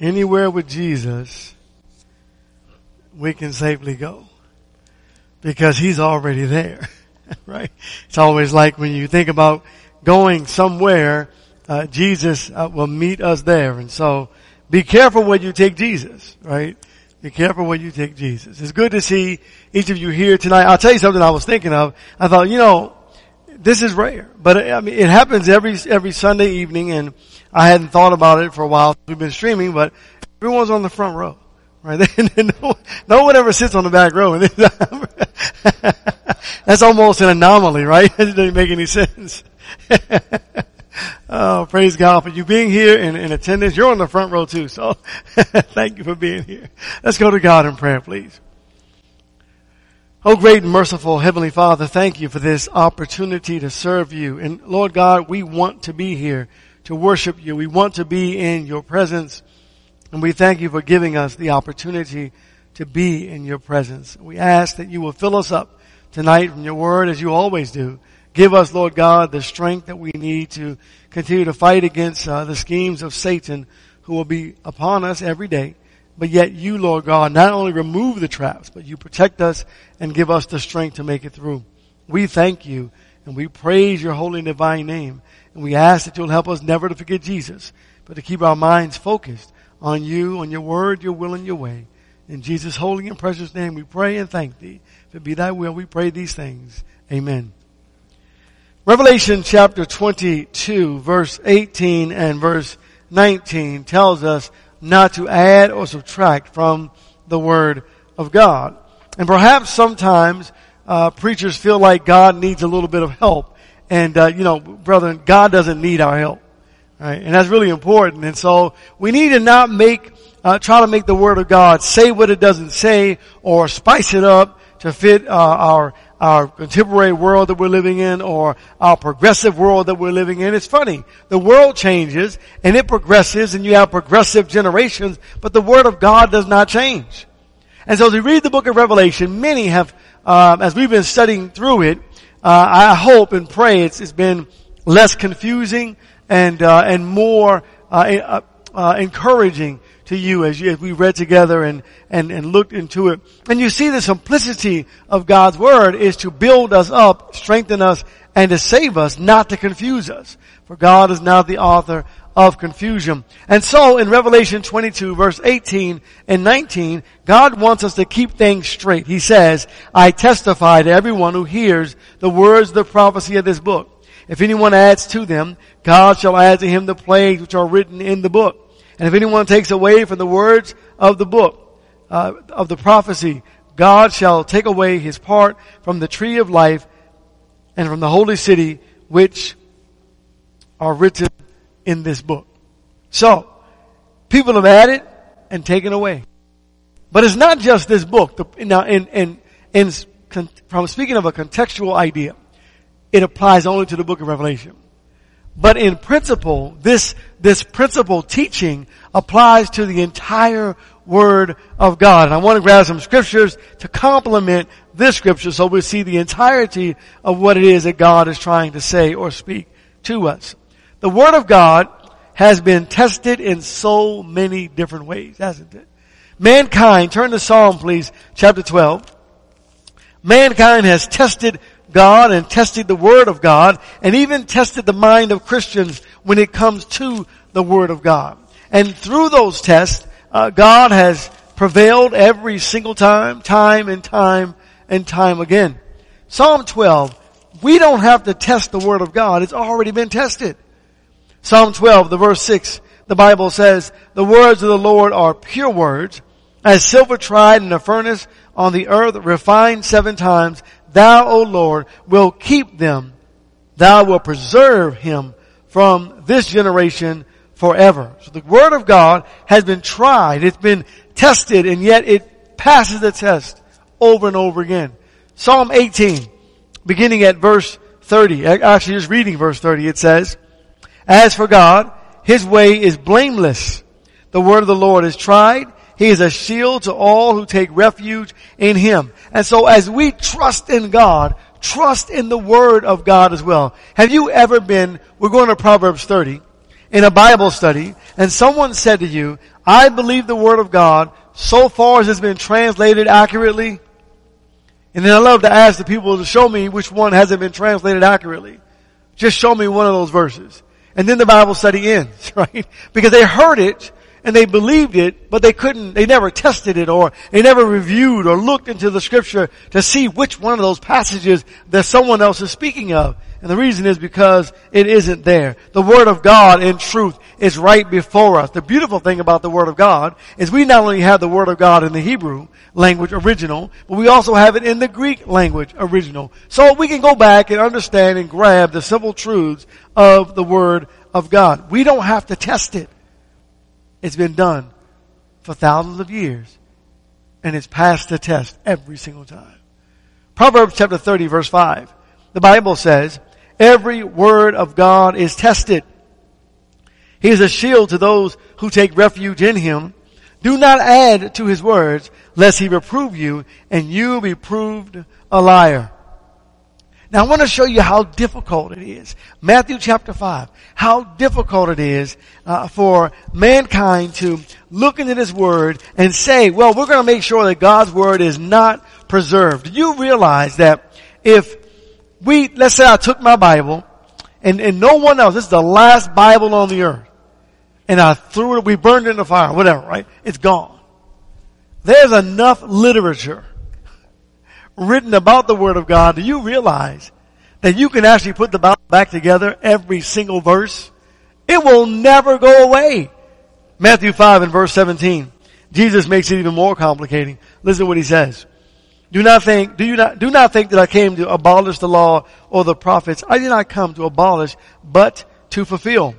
Anywhere with Jesus, we can safely go because he's already there, right? It's always like when you think about going somewhere, uh, Jesus uh, will meet us there. And so be careful when you take Jesus, right? Be careful when you take Jesus. It's good to see each of you here tonight. I'll tell you something I was thinking of. I thought, you know, this is rare, but I mean, it happens every, every Sunday evening and I hadn't thought about it for a while. We've been streaming, but everyone's on the front row, right? no, no one ever sits on the back row. That's almost an anomaly, right? It doesn't make any sense. oh, praise God for you being here in, in attendance. You're on the front row too, so thank you for being here. Let's go to God in prayer, please. Oh great and merciful Heavenly Father, thank you for this opportunity to serve you. And Lord God, we want to be here to worship you. We want to be in your presence. And we thank you for giving us the opportunity to be in your presence. We ask that you will fill us up tonight from your word as you always do. Give us, Lord God, the strength that we need to continue to fight against uh, the schemes of Satan who will be upon us every day. But yet you, Lord God, not only remove the traps, but you protect us and give us the strength to make it through. We thank you and we praise your holy and divine name. And we ask that you'll help us never to forget Jesus, but to keep our minds focused on you, on your word, your will, and your way. In Jesus' holy and precious name we pray and thank thee. If it be thy will, we pray these things. Amen. Revelation chapter 22 verse 18 and verse 19 tells us not to add or subtract from the Word of God. And perhaps sometimes uh, preachers feel like God needs a little bit of help. And, uh, you know, brother, God doesn't need our help. Right? And that's really important. And so we need to not make, uh, try to make the Word of God say what it doesn't say or spice it up to fit uh, our our contemporary world that we're living in or our progressive world that we're living in. It's funny. The world changes and it progresses and you have progressive generations, but the Word of God does not change. And so as we read the book of Revelation, many have, uh, as we've been studying through it, uh, I hope and pray it's, it's been less confusing and, uh, and more, uh, uh, uh, encouraging to you as, you, as we read together and, and, and looked into it. And you see the simplicity of God's word is to build us up, strengthen us, and to save us, not to confuse us. For God is not the author of confusion. And so in Revelation 22 verse 18 and 19, God wants us to keep things straight. He says, I testify to everyone who hears the words of the prophecy of this book. If anyone adds to them, God shall add to him the plagues which are written in the book. And if anyone takes away from the words of the book, uh, of the prophecy, God shall take away his part from the tree of life and from the holy city which are written in this book. So, people have added and taken away. But it's not just this book. The, now, in, in, in, from speaking of a contextual idea, it applies only to the book of Revelation. But in principle, this, this principle teaching applies to the entire Word of God. And I want to grab some scriptures to complement this scripture so we see the entirety of what it is that God is trying to say or speak to us. The Word of God has been tested in so many different ways, hasn't it? Mankind, turn to Psalm please, chapter 12. Mankind has tested God and tested the Word of God and even tested the mind of Christians when it comes to the Word of God. And through those tests, uh, God has prevailed every single time, time and time and time again. Psalm 12, we don't have to test the Word of God. It's already been tested. Psalm 12, the verse 6, the Bible says, the words of the Lord are pure words, as silver tried in a furnace on the earth, refined seven times, thou, O Lord, will keep them. Thou will preserve him from this generation forever. So the word of God has been tried, it's been tested, and yet it passes the test over and over again. Psalm 18, beginning at verse 30, actually just reading verse 30, it says, As for God, His way is blameless. The word of the Lord is tried. He is a shield to all who take refuge in Him. And so as we trust in God, trust in the Word of God as well. Have you ever been, we're going to Proverbs 30, in a Bible study and someone said to you, I believe the Word of God so far as it's been translated accurately, and then I love to ask the people to show me which one hasn't been translated accurately. Just show me one of those verses. And then the Bible study ends, right? Because they heard it and they believed it, but they couldn't, they never tested it or they never reviewed or looked into the scripture to see which one of those passages that someone else is speaking of. And the reason is because it isn't there. The Word of God in truth is right before us. The beautiful thing about the Word of God is we not only have the Word of God in the Hebrew language original, but we also have it in the Greek language original. So we can go back and understand and grab the simple truths of the Word of God. We don't have to test it. It's been done for thousands of years and it's passed the test every single time. Proverbs chapter 30 verse 5. The Bible says, every word of God is tested. He is a shield to those who take refuge in him. Do not add to his words, lest he reprove you and you be proved a liar. Now I want to show you how difficult it is. Matthew chapter 5. How difficult it is uh, for mankind to look into this word and say, well, we're going to make sure that God's word is not preserved. Do you realize that if we, let's say I took my Bible and, and no one else, this is the last Bible on the earth, and I threw it, we burned it in the fire, whatever, right? It's gone. There's enough literature written about the Word of God, do you realize that you can actually put the Bible back together, every single verse? It will never go away. Matthew 5 and verse 17. Jesus makes it even more complicating. Listen to what he says. Do not think, do you not, do not think that I came to abolish the law or the prophets. I did not come to abolish, but to fulfill.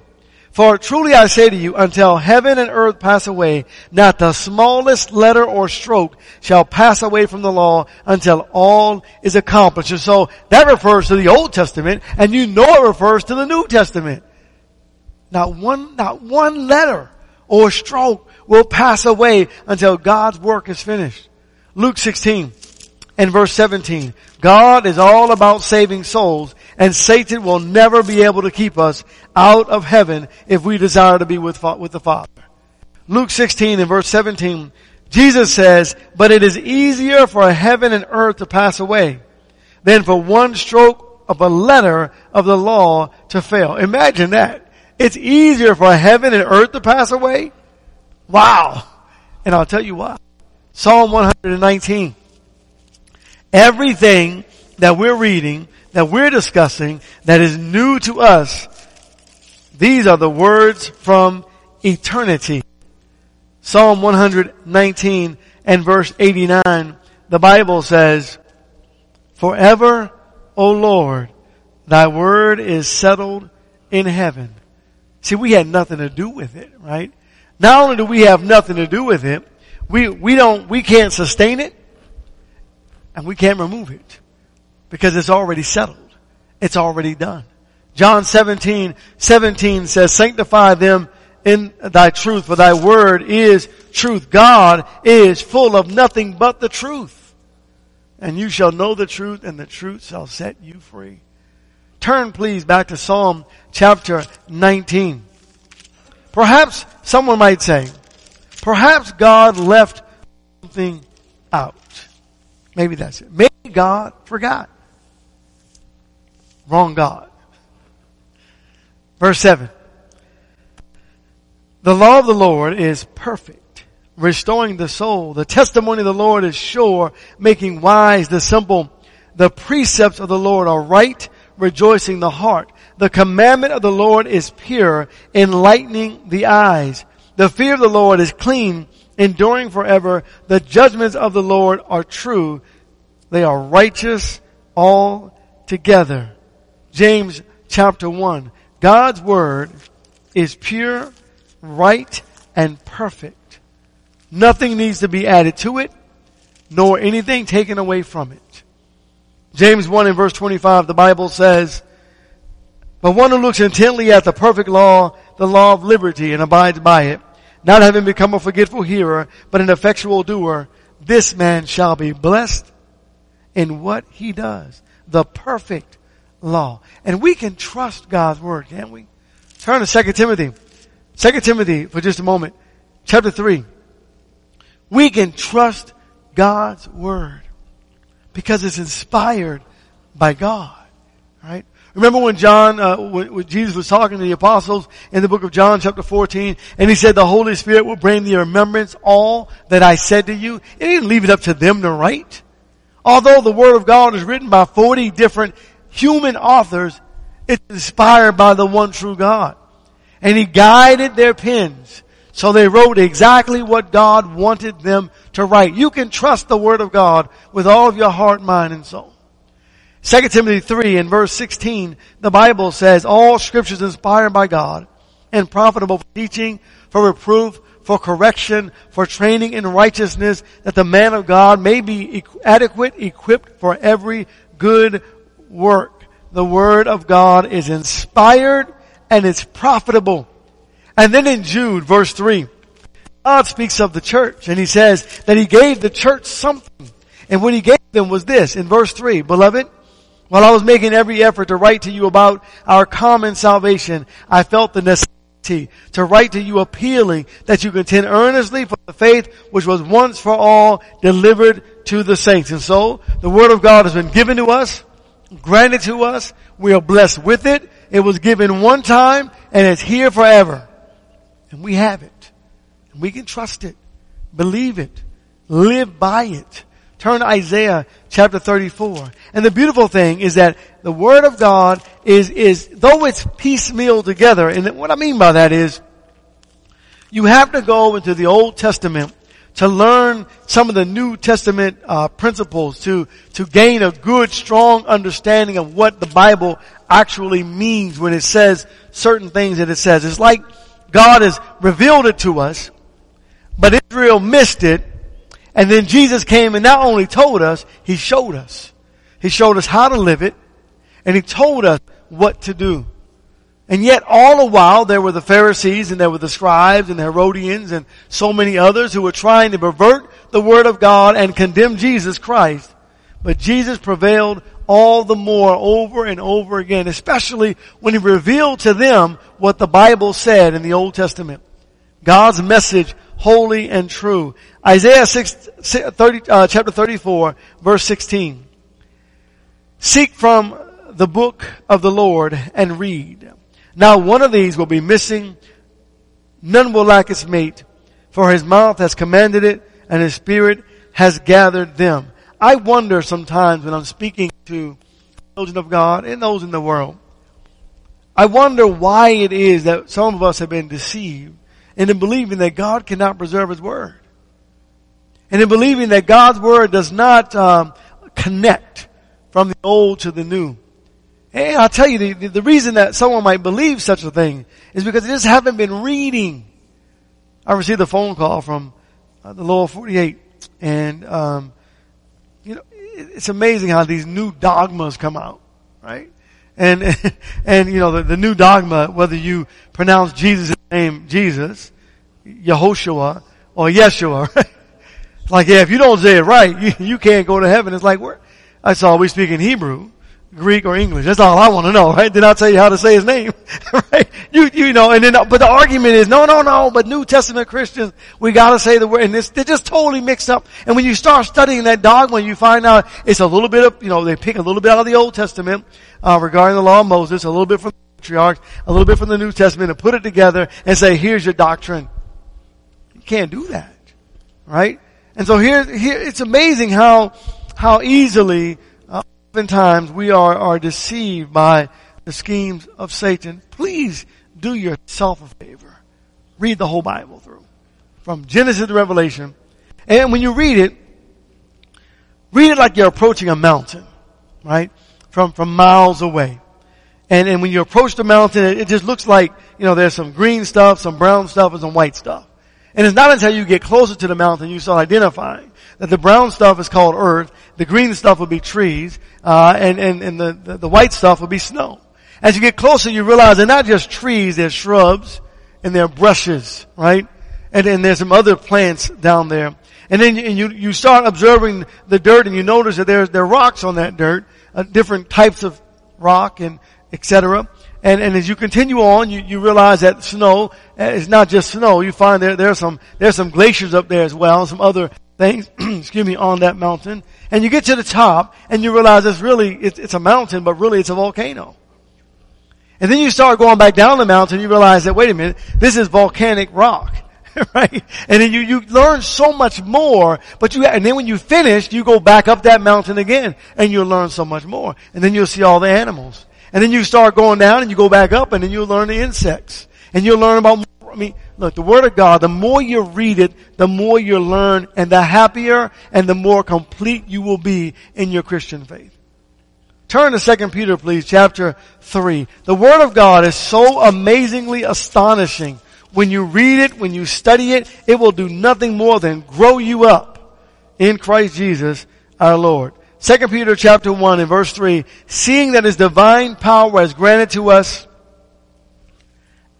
For truly I say to you, until heaven and earth pass away, not the smallest letter or stroke shall pass away from the law until all is accomplished. And so that refers to the Old Testament, and you know it refers to the New Testament. Not one, not one letter or stroke will pass away until God's work is finished. Luke 16 and verse 17. God is all about saving souls and Satan will never be able to keep us out of heaven if we desire to be with, with the Father. Luke 16 and verse 17, Jesus says, but it is easier for heaven and earth to pass away than for one stroke of a letter of the law to fail. Imagine that. It's easier for heaven and earth to pass away. Wow. And I'll tell you why. Psalm 119. Everything that we're reading, that we're discussing, that is new to us, these are the words from eternity. Psalm 119 and verse 89, the Bible says, Forever, O Lord, thy word is settled in heaven. See, we had nothing to do with it, right? Not only do we have nothing to do with it, we, we don't, we can't sustain it, and we can't remove it because it's already settled. It's already done. John 17, 17 says, sanctify them in thy truth, for thy word is truth. God is full of nothing but the truth. And you shall know the truth and the truth shall set you free. Turn please back to Psalm chapter 19. Perhaps someone might say, perhaps God left something out. Maybe that's it. Maybe God forgot. Wrong God. Verse 7. The law of the Lord is perfect, restoring the soul. The testimony of the Lord is sure, making wise the simple. The precepts of the Lord are right, rejoicing the heart. The commandment of the Lord is pure, enlightening the eyes. The fear of the Lord is clean, enduring forever. The judgments of the Lord are true. They are righteous all together. James chapter 1. God's word is pure, right, and perfect. Nothing needs to be added to it, nor anything taken away from it. James 1 and verse 25, the Bible says, But one who looks intently at the perfect law, the law of liberty, and abides by it, not having become a forgetful hearer, but an effectual doer, this man shall be blessed in what he does. The perfect law. And we can trust God's word, can't we? Turn to 2 Timothy. 2 Timothy for just a moment. Chapter 3. We can trust God's Word because it's inspired by God. Right? Remember when John, uh, when, when, Jesus was talking to the apostles in the book of John chapter 14 and he said the Holy Spirit will bring to your remembrance all that I said to you. He didn't leave it up to them to write. Although the Word of God is written by 40 different human authors, it's inspired by the one true God. And He guided their pens. So they wrote exactly what God wanted them to write. You can trust the Word of God with all of your heart, mind, and soul. 2 Timothy 3 in verse 16, the Bible says, all scriptures inspired by God and profitable for teaching, for reproof, for correction, for training in righteousness, that the man of God may be adequate, equipped for every good work. The word of God is inspired and it's profitable. And then in Jude, verse 3, God speaks of the church and he says that he gave the church something. And what he gave them was this in verse 3, beloved, while I was making every effort to write to you about our common salvation, I felt the necessity to write to you appealing that you contend earnestly for the faith which was once for all delivered to the saints. And so, the Word of God has been given to us, granted to us, we are blessed with it, it was given one time, and it's here forever. And we have it. And we can trust it, believe it, live by it. Turn to Isaiah chapter 34. And the beautiful thing is that the Word of God is, is, though it's piecemeal together, and what I mean by that is, you have to go into the Old Testament to learn some of the New Testament uh, principles to to gain a good, strong understanding of what the Bible actually means when it says certain things that it says. It's like God has revealed it to us, but Israel missed it and then Jesus came and not only told us, He showed us. He showed us how to live it, and He told us what to do. And yet all the while there were the Pharisees and there were the scribes and the Herodians and so many others who were trying to pervert the Word of God and condemn Jesus Christ. But Jesus prevailed all the more over and over again, especially when He revealed to them what the Bible said in the Old Testament. God's message holy and true. Isaiah 6, 30, uh, chapter 34 verse 16. Seek from the book of the Lord and read. Now one of these will be missing. None will lack its mate for his mouth has commanded it and his spirit has gathered them. I wonder sometimes when I'm speaking to children of God and those in the world, I wonder why it is that some of us have been deceived and in believing that God cannot preserve His Word. And in believing that God's Word does not um, connect from the old to the new. And I'll tell you, the, the reason that someone might believe such a thing is because they just haven't been reading. I received a phone call from uh, the lower 48 and, um, you know, it's amazing how these new dogmas come out, right? And, and, you know, the, the new dogma, whether you pronounce Jesus' name Jesus, Yehoshua, or Yeshua, right? Like, yeah, if you don't say it right, you, you can't go to heaven. It's like, where, that's all we speak in Hebrew, Greek, or English. That's all I want to know, right? Then I'll tell you how to say his name, right? You, you know, and then, but the argument is, no, no, no, but New Testament Christians, we gotta say the word, and it's, they're just totally mixed up. And when you start studying that dogma, you find out it's a little bit of, you know, they pick a little bit out of the Old Testament, uh, regarding the law of Moses, a little bit from the patriarchs, a little bit from the New Testament, and put it together and say, here's your doctrine. You can't do that. Right? And so here, here, it's amazing how, how easily, oftentimes we are, are deceived by the schemes of Satan. Please do yourself a favor. Read the whole Bible through. From Genesis to Revelation. And when you read it, read it like you're approaching a mountain. Right? from, from miles away. And, and when you approach the mountain, it, it just looks like, you know, there's some green stuff, some brown stuff, and some white stuff. And it's not until you get closer to the mountain you start identifying the brown stuff is called earth, the green stuff would be trees, uh, and, and, and the, the, the white stuff would be snow. As you get closer, you realize they're not just trees, they're shrubs, and they're brushes, right? And, and there's some other plants down there. And then and you, you start observing the dirt and you notice that there's, there are rocks on that dirt, uh, different types of rock and etc. and, and as you continue on, you, you realize that snow is not just snow. You find there, there's some, there's some glaciers up there as well, some other things, excuse me, on that mountain. And you get to the top and you realize it's really, it's, it's a mountain, but really it's a volcano. And then you start going back down the mountain, you realize that, wait a minute, this is volcanic rock. right? And then you, you learn so much more, but you, and then when you finish, you go back up that mountain again, and you'll learn so much more. And then you'll see all the animals. And then you start going down and you go back up and then you'll learn the insects. And you'll learn about, I mean, look, the Word of God, the more you read it, the more you learn and the happier and the more complete you will be in your Christian faith. Turn to 2 Peter please, chapter 3. The Word of God is so amazingly astonishing. When you read it, when you study it, it will do nothing more than grow you up in Christ Jesus our Lord. Second Peter chapter 1 and verse 3, seeing that his divine power has granted to us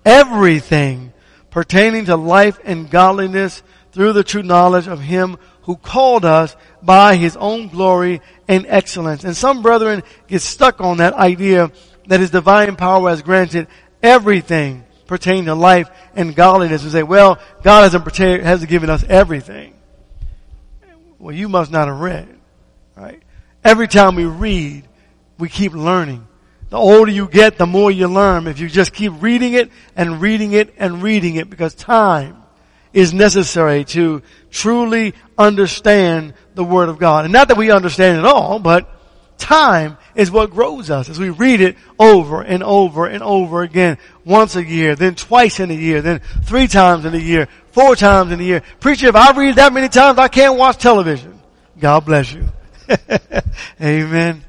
everything pertaining to life and godliness through the true knowledge of him who called us by his own glory and excellence. And some brethren get stuck on that idea that his divine power has granted everything pertaining to life and godliness and say, well, God hasn't, hasn't given us everything. Well, you must not have read, right? Every time we read, we keep learning. The older you get, the more you learn. If you just keep reading it and reading it and reading it because time is necessary to truly understand the Word of God. And not that we understand it all, but time is what grows us as we read it over and over and over again. Once a year, then twice in a year, then three times in a year, four times in a year. Preacher, if I read that many times, I can't watch television. God bless you. Amen.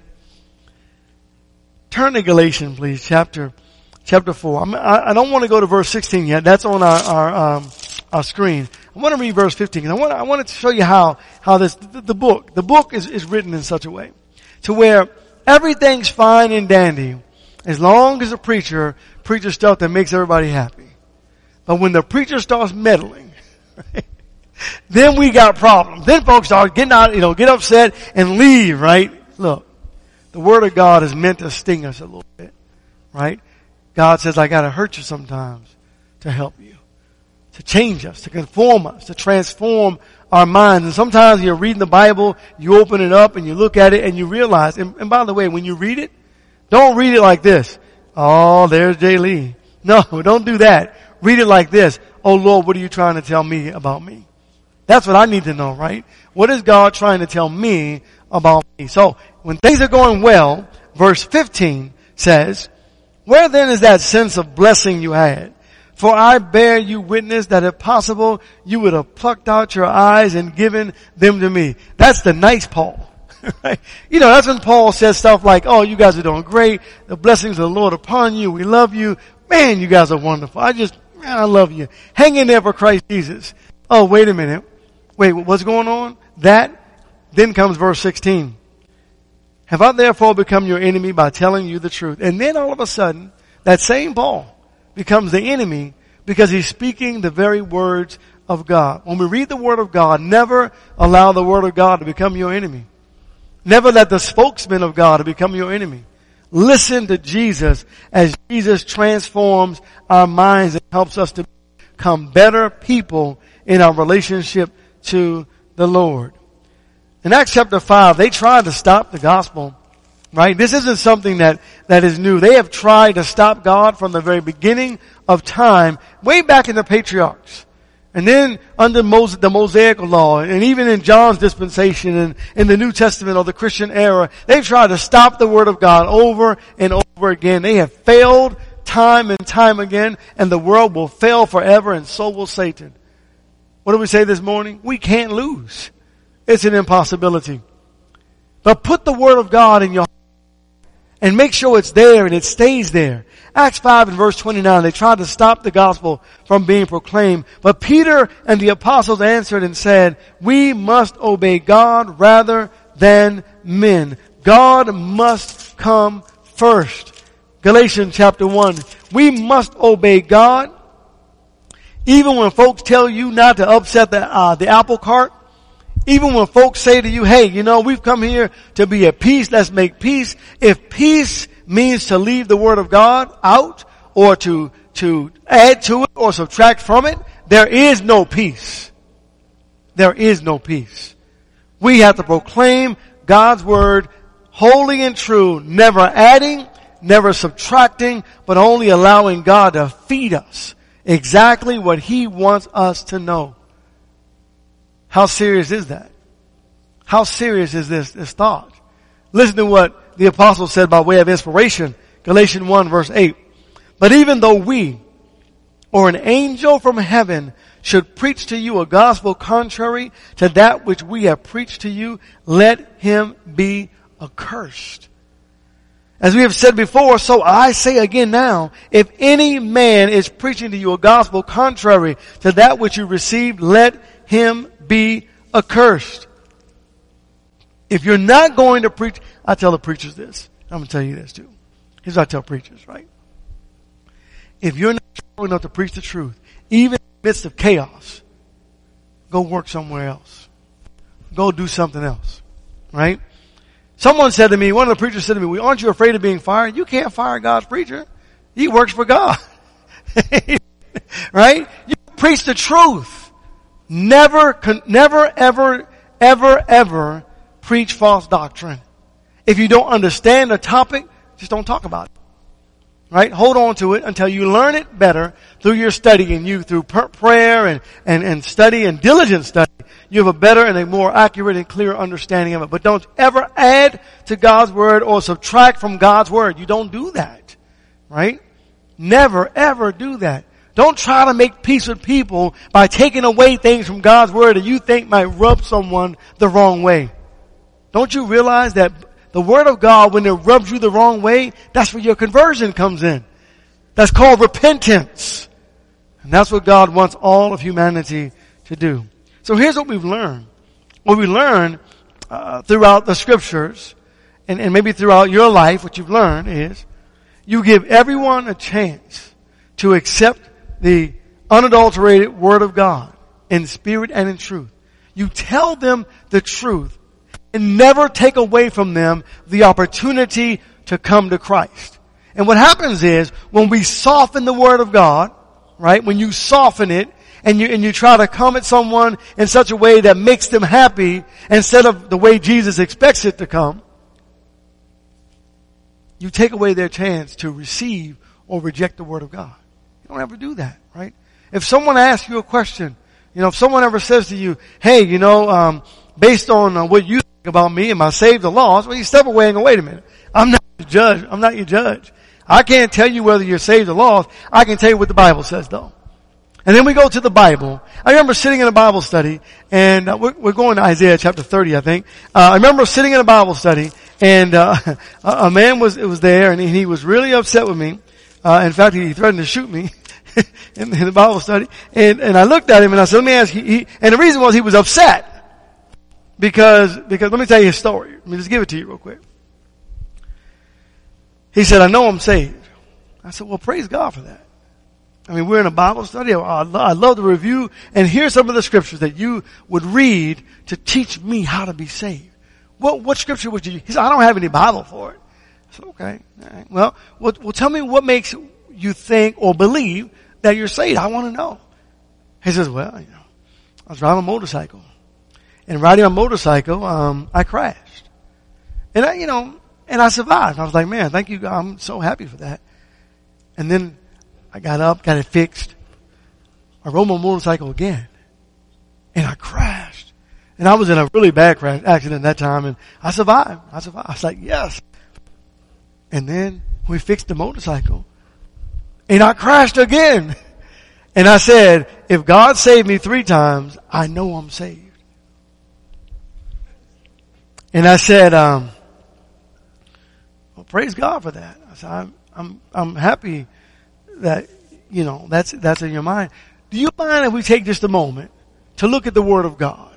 Turn to Galatians, please, chapter chapter four. I'm, I, I don't want to go to verse 16 yet. That's on our our, um, our screen. I want to read verse 15. I want I wanted to show you how how this the, the book the book is is written in such a way to where everything's fine and dandy as long as the preacher preaches stuff that makes everybody happy. But when the preacher starts meddling. Then we got problems. Then folks start getting out, you know, get upset and leave, right? Look, the Word of God is meant to sting us a little bit, right? God says, I gotta hurt you sometimes to help you, to change us, to conform us, to transform our minds. And sometimes you're reading the Bible, you open it up and you look at it and you realize, and, and by the way, when you read it, don't read it like this. Oh, there's Jay Lee. No, don't do that. Read it like this. Oh Lord, what are you trying to tell me about me? That's what I need to know, right? What is God trying to tell me about me? So, when things are going well, verse 15 says, where then is that sense of blessing you had? For I bear you witness that if possible, you would have plucked out your eyes and given them to me. That's the nice Paul. right? You know, that's when Paul says stuff like, oh, you guys are doing great. The blessings of the Lord upon you. We love you. Man, you guys are wonderful. I just, man, I love you. Hang in there for Christ Jesus. Oh, wait a minute. Wait, what's going on? That, then comes verse 16. Have I therefore become your enemy by telling you the truth? And then all of a sudden, that same Paul becomes the enemy because he's speaking the very words of God. When we read the word of God, never allow the word of God to become your enemy. Never let the spokesman of God become your enemy. Listen to Jesus as Jesus transforms our minds and helps us to become better people in our relationship to the Lord. In Acts chapter 5, they tried to stop the gospel. Right? This isn't something that, that is new. They have tried to stop God from the very beginning of time, way back in the patriarchs. And then under Moses, the Mosaic law, and even in John's dispensation and in the New Testament or the Christian era, they've tried to stop the Word of God over and over again. They have failed time and time again, and the world will fail forever, and so will Satan. What do we say this morning? We can't lose. It's an impossibility. But put the Word of God in your heart and make sure it's there and it stays there. Acts 5 and verse 29, they tried to stop the gospel from being proclaimed. But Peter and the apostles answered and said, we must obey God rather than men. God must come first. Galatians chapter 1. We must obey God even when folks tell you not to upset the, uh, the apple cart, even when folks say to you, hey, you know, we've come here to be at peace, let's make peace. If peace means to leave the word of God out or to, to add to it or subtract from it, there is no peace. There is no peace. We have to proclaim God's word holy and true, never adding, never subtracting, but only allowing God to feed us exactly what He wants us to know. How serious is that? How serious is this, this thought? Listen to what the apostle said by way of inspiration. Galatians 1 verse 8. But even though we, or an angel from heaven, should preach to you a gospel contrary to that which we have preached to you, let him be accursed. As we have said before, so I say again now, if any man is preaching to you a gospel contrary to that which you received, let him be accursed. If you're not going to preach, I tell the preachers this. I'm going to tell you this too. Here's what I tell preachers, right? If you're not strong enough to preach the truth, even in the midst of chaos, go work somewhere else. Go do something else, right? Someone said to me, one of the preachers said to me, well, aren't you afraid of being fired? You can't fire God's preacher. He works for God. right? You preach the truth. Never, never, ever, ever, ever preach false doctrine. If you don't understand a topic, just don't talk about it. Right? Hold on to it until you learn it better through your study and you through prayer and, and, and study and diligent study. You have a better and a more accurate and clear understanding of it. But don't ever add to God's word or subtract from God's word. You don't do that. Right? Never ever do that. Don't try to make peace with people by taking away things from God's word that you think might rub someone the wrong way. Don't you realize that the word of God, when it rubs you the wrong way, that's where your conversion comes in. That's called repentance. And that's what God wants all of humanity to do. So here's what we've learned. What we learn uh, throughout the scriptures, and, and maybe throughout your life, what you've learned is, you give everyone a chance to accept the unadulterated word of God in spirit and in truth. You tell them the truth and never take away from them the opportunity to come to Christ. And what happens is when we soften the word of God, right? When you soften it and you, and you try to come at someone in such a way that makes them happy instead of the way Jesus expects it to come, you take away their chance to receive or reject the word of God. Don't ever do that, right? If someone asks you a question, you know, if someone ever says to you, hey, you know, um, based on uh, what you think about me, am I saved or lost? Well, you step away and go, wait a minute. I'm not your judge. I'm not your judge. I can't tell you whether you're saved or lost. I can tell you what the Bible says though. And then we go to the Bible. I remember sitting in a Bible study and uh, we're, we're, going to Isaiah chapter 30, I think. Uh, I remember sitting in a Bible study and, uh, a man was, was there and he was really upset with me. Uh, in fact, he threatened to shoot me. in, in, the Bible study, and and I looked at him and I said, "Let me ask you." He, and the reason was he was upset because, because let me tell you his story. Let me just give it to you real quick. He said, I know I'm saved. I said, well, praise God for that. I mean, we're in a Bible study. I love the review. And here's some of the scriptures that you would read to teach me how to be saved. What, what scripture would you, he said, I don't have any Bible for it. I said, okay. Well, well, well, tell me what makes you think or believe that you're saved. I want to know. He says, well, you know, I was driving a motorcycle and riding a motorcycle, um, I crashed. And I, you know, and I survived. I was like, man, thank you. God. I'm so happy for that. And then I got up, got it fixed. I rode my motorcycle again and I crashed. And I was in a really bad crash accident that time and I survived. I survived. I was like, yes. And then we fixed the motorcycle and I crashed again. And I said, if God saved me three times, I know I'm saved. And I said, um, well, praise God for that. I said, I'm, I'm, I'm happy that, you know, that's, that's in your mind. Do you mind if we take just a moment to look at the Word of God?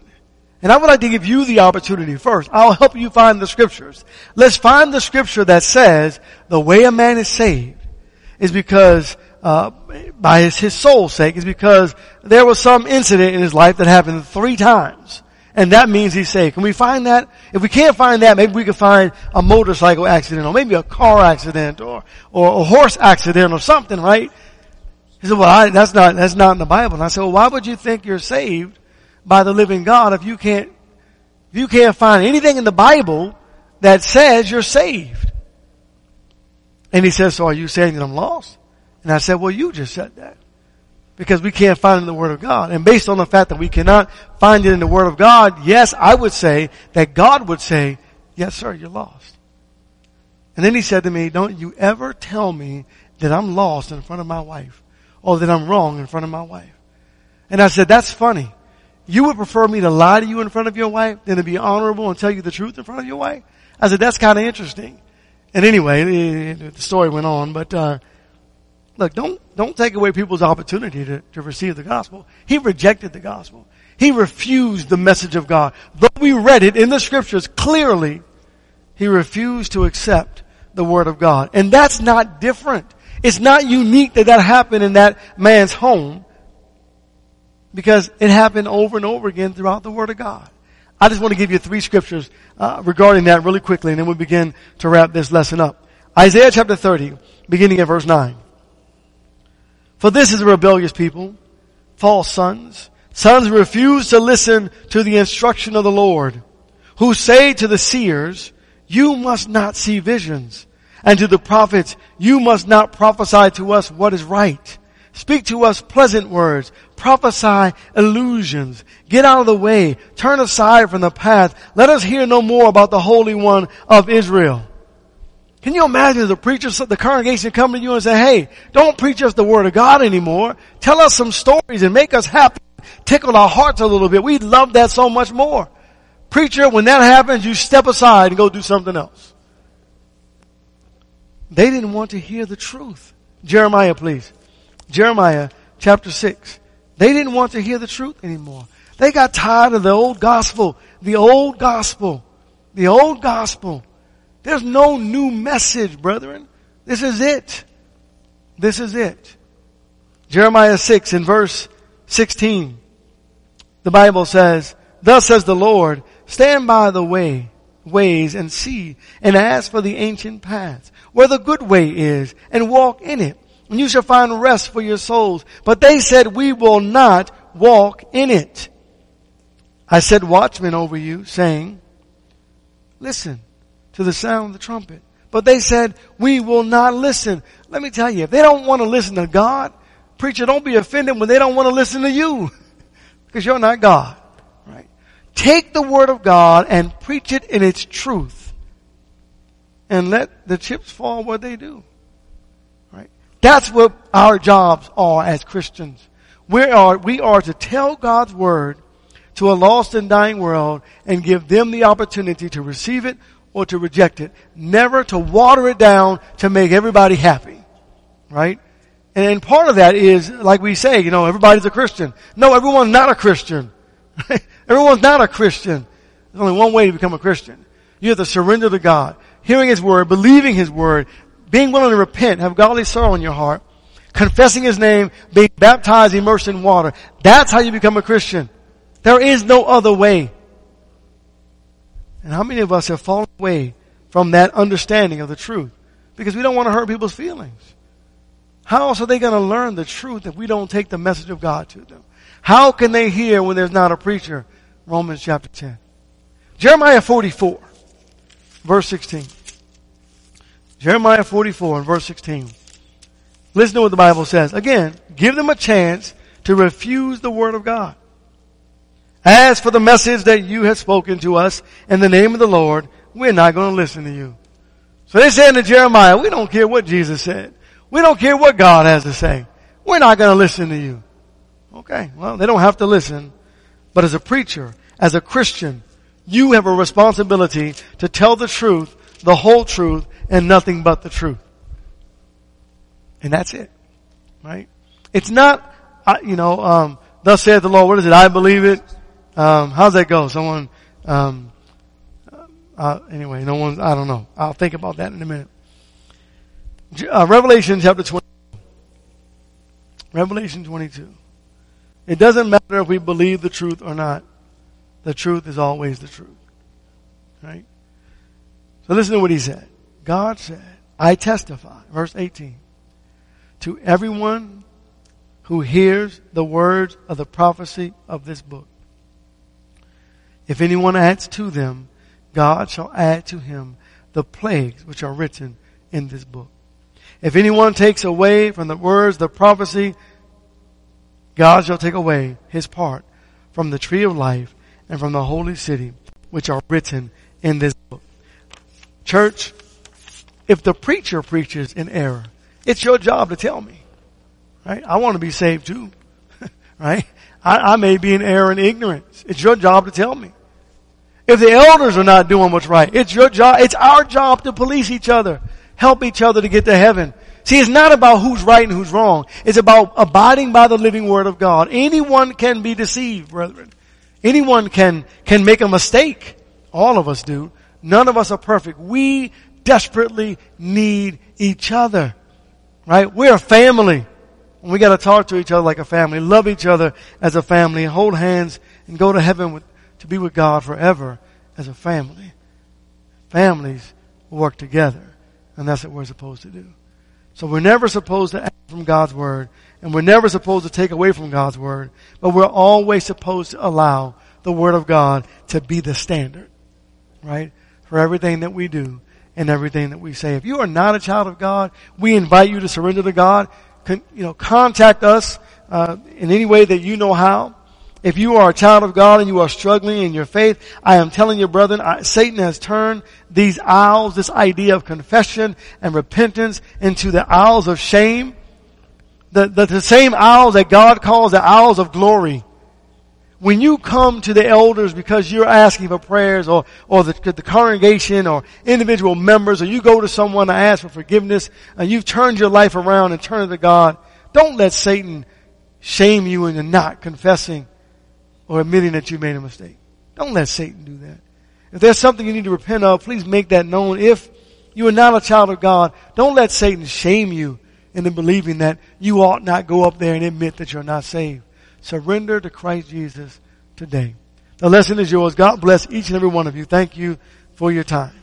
And I would like to give you the opportunity first. I'll help you find the scriptures. Let's find the scripture that says the way a man is saved is because, uh, by his, his soul's sake is because there was some incident in his life that happened three times And that means he's saved. Can we find that? If we can't find that, maybe we can find a motorcycle accident or maybe a car accident or, or a horse accident or something, right? He said, well, I, that's not, that's not in the Bible. And I said, well, why would you think you're saved by the living God if you can't, if you can't find anything in the Bible that says you're saved? And he says, so are you saying that I'm lost? And I said, well, you just said that because we can't find it in the Word of God. And based on the fact that we cannot find it in the Word of God, yes, I would say that God would say, yes sir, you're lost. And then he said to me, don't you ever tell me that I'm lost in front of my wife or that I'm wrong in front of my wife. And I said, that's funny. You would prefer me to lie to you in front of your wife than to be honorable and tell you the truth in front of your wife? I said, that's kind of interesting. And anyway, the story went on, but, uh, Look, don't, don't take away people's opportunity to, to receive the gospel. He rejected the gospel. He refused the message of God. Though we read it in the scriptures clearly, he refused to accept the word of God. And that's not different. It's not unique that that happened in that man's home because it happened over and over again throughout the word of God. I just want to give you three scriptures uh, regarding that really quickly and then we'll begin to wrap this lesson up. Isaiah chapter 30, beginning at verse 9. For this is a rebellious people, false sons, sons who refuse to listen to the instruction of the Lord, who say to the seers, you must not see visions, and to the prophets, you must not prophesy to us what is right. Speak to us pleasant words, prophesy illusions, get out of the way, turn aside from the path, let us hear no more about the Holy One of Israel. Can you imagine the preacher, the congregation come to you and say, hey, don't preach us the word of God anymore. Tell us some stories and make us happy. Tickle our hearts a little bit. We'd love that so much more. Preacher, when that happens, you step aside and go do something else. They didn't want to hear the truth. Jeremiah, please. Jeremiah chapter 6. They didn't want to hear the truth anymore. They got tired of the old gospel. The old gospel. The old gospel. There's no new message, brethren. This is it. This is it. Jeremiah 6 in verse 16. The Bible says, Thus says the Lord, stand by the way, ways and see and ask for the ancient paths where the good way is and walk in it and you shall find rest for your souls. But they said, we will not walk in it. I said watchmen over you saying, listen, to the sound of the trumpet. But they said, we will not listen. Let me tell you, if they don't want to listen to God, preacher, don't be offended when they don't want to listen to you. because you're not God. Right? Take the word of God and preach it in its truth. And let the chips fall where they do. That's what our jobs are as Christians. We are, we are to tell God's word to a lost and dying world and give them the opportunity to receive it or to reject it. Never to water it down to make everybody happy. Right? And part of that is, like we say, you know, everybody's a Christian. No, everyone's not a Christian. everyone's not a Christian. There's only one way to become a Christian. You have to surrender to God. Hearing His Word, believing His Word, being willing to repent, have godly sorrow in your heart, confessing His name, being baptized, immersed in water. That's how you become a Christian. There is no other way. And how many of us have fallen away from that understanding of the truth? Because we don't want to hurt people's feelings. How else are they going to learn the truth if we don't take the message of God to them? How can they hear when there's not a preacher? Romans chapter 10. Jeremiah 44, verse 16. Jeremiah 44 and verse 16. Listen to what the Bible says. Again, give them a chance to refuse the word of God. As for the message that you have spoken to us in the name of the Lord, we're not going to listen to you. So they said to Jeremiah, we don't care what Jesus said. We don't care what God has to say. We're not going to listen to you. Okay, well, they don't have to listen. But as a preacher, as a Christian, you have a responsibility to tell the truth, the whole truth, and nothing but the truth. And that's it. Right? It's not, you know, um, thus saith the Lord, what is it? I believe it. Um, how's that go? Someone, um, uh, anyway, no one, I don't know. I'll think about that in a minute. Uh, Revelation chapter 20. Revelation 22. It doesn't matter if we believe the truth or not. the truth is always the truth. Right? So listen to what he said. God said, I testify, verse 18, to everyone who hears the words of the prophecy of this book. If anyone adds to them, God shall add to him the plagues which are written in this book. If anyone takes away from the words the prophecy, God shall take away his part from the tree of life and from the holy city which are written in this book. Church, if the preacher preaches in error, it's your job to tell me. Right? I want to be saved too. right? I, I may be in error and ignorance. It's your job to tell me. If the elders are not doing what's right, it's your job, it's our job to police each other, help each other to get to heaven. See, it's not about who's right and who's wrong. It's about abiding by the living word of God. Anyone can be deceived, brethren. Anyone can, can make a mistake. All of us do. None of us are perfect. We desperately need each other. Right? We're a family. And we gotta talk to each other like a family, love each other as a family, and hold hands and go to heaven with, to be with God forever as a family. Families work together. And that's what we're supposed to do. So we're never supposed to act from God's Word, and we're never supposed to take away from God's Word, but we're always supposed to allow the Word of God to be the standard. Right? For everything that we do and everything that we say. If you are not a child of God, we invite you to surrender to God. Con, you know, contact us uh, in any way that you know how. If you are a child of God and you are struggling in your faith, I am telling you, brethren, I, Satan has turned these aisles, this idea of confession and repentance into the aisles of shame. The, the, the same aisles that God calls the aisles of glory when you come to the elders because you're asking for prayers or, or the, the congregation or individual members or you go to someone to ask for forgiveness and you've turned your life around and turned to God, don't let Satan shame you into not confessing or admitting that you made a mistake. Don't let Satan do that. If there's something you need to repent of, please make that known. If you are not a child of God, don't let Satan shame you into believing that you ought not go up there and admit that you're not saved. Surrender to Christ Jesus today. The lesson is yours. God bless each and every one of you. Thank you for your time.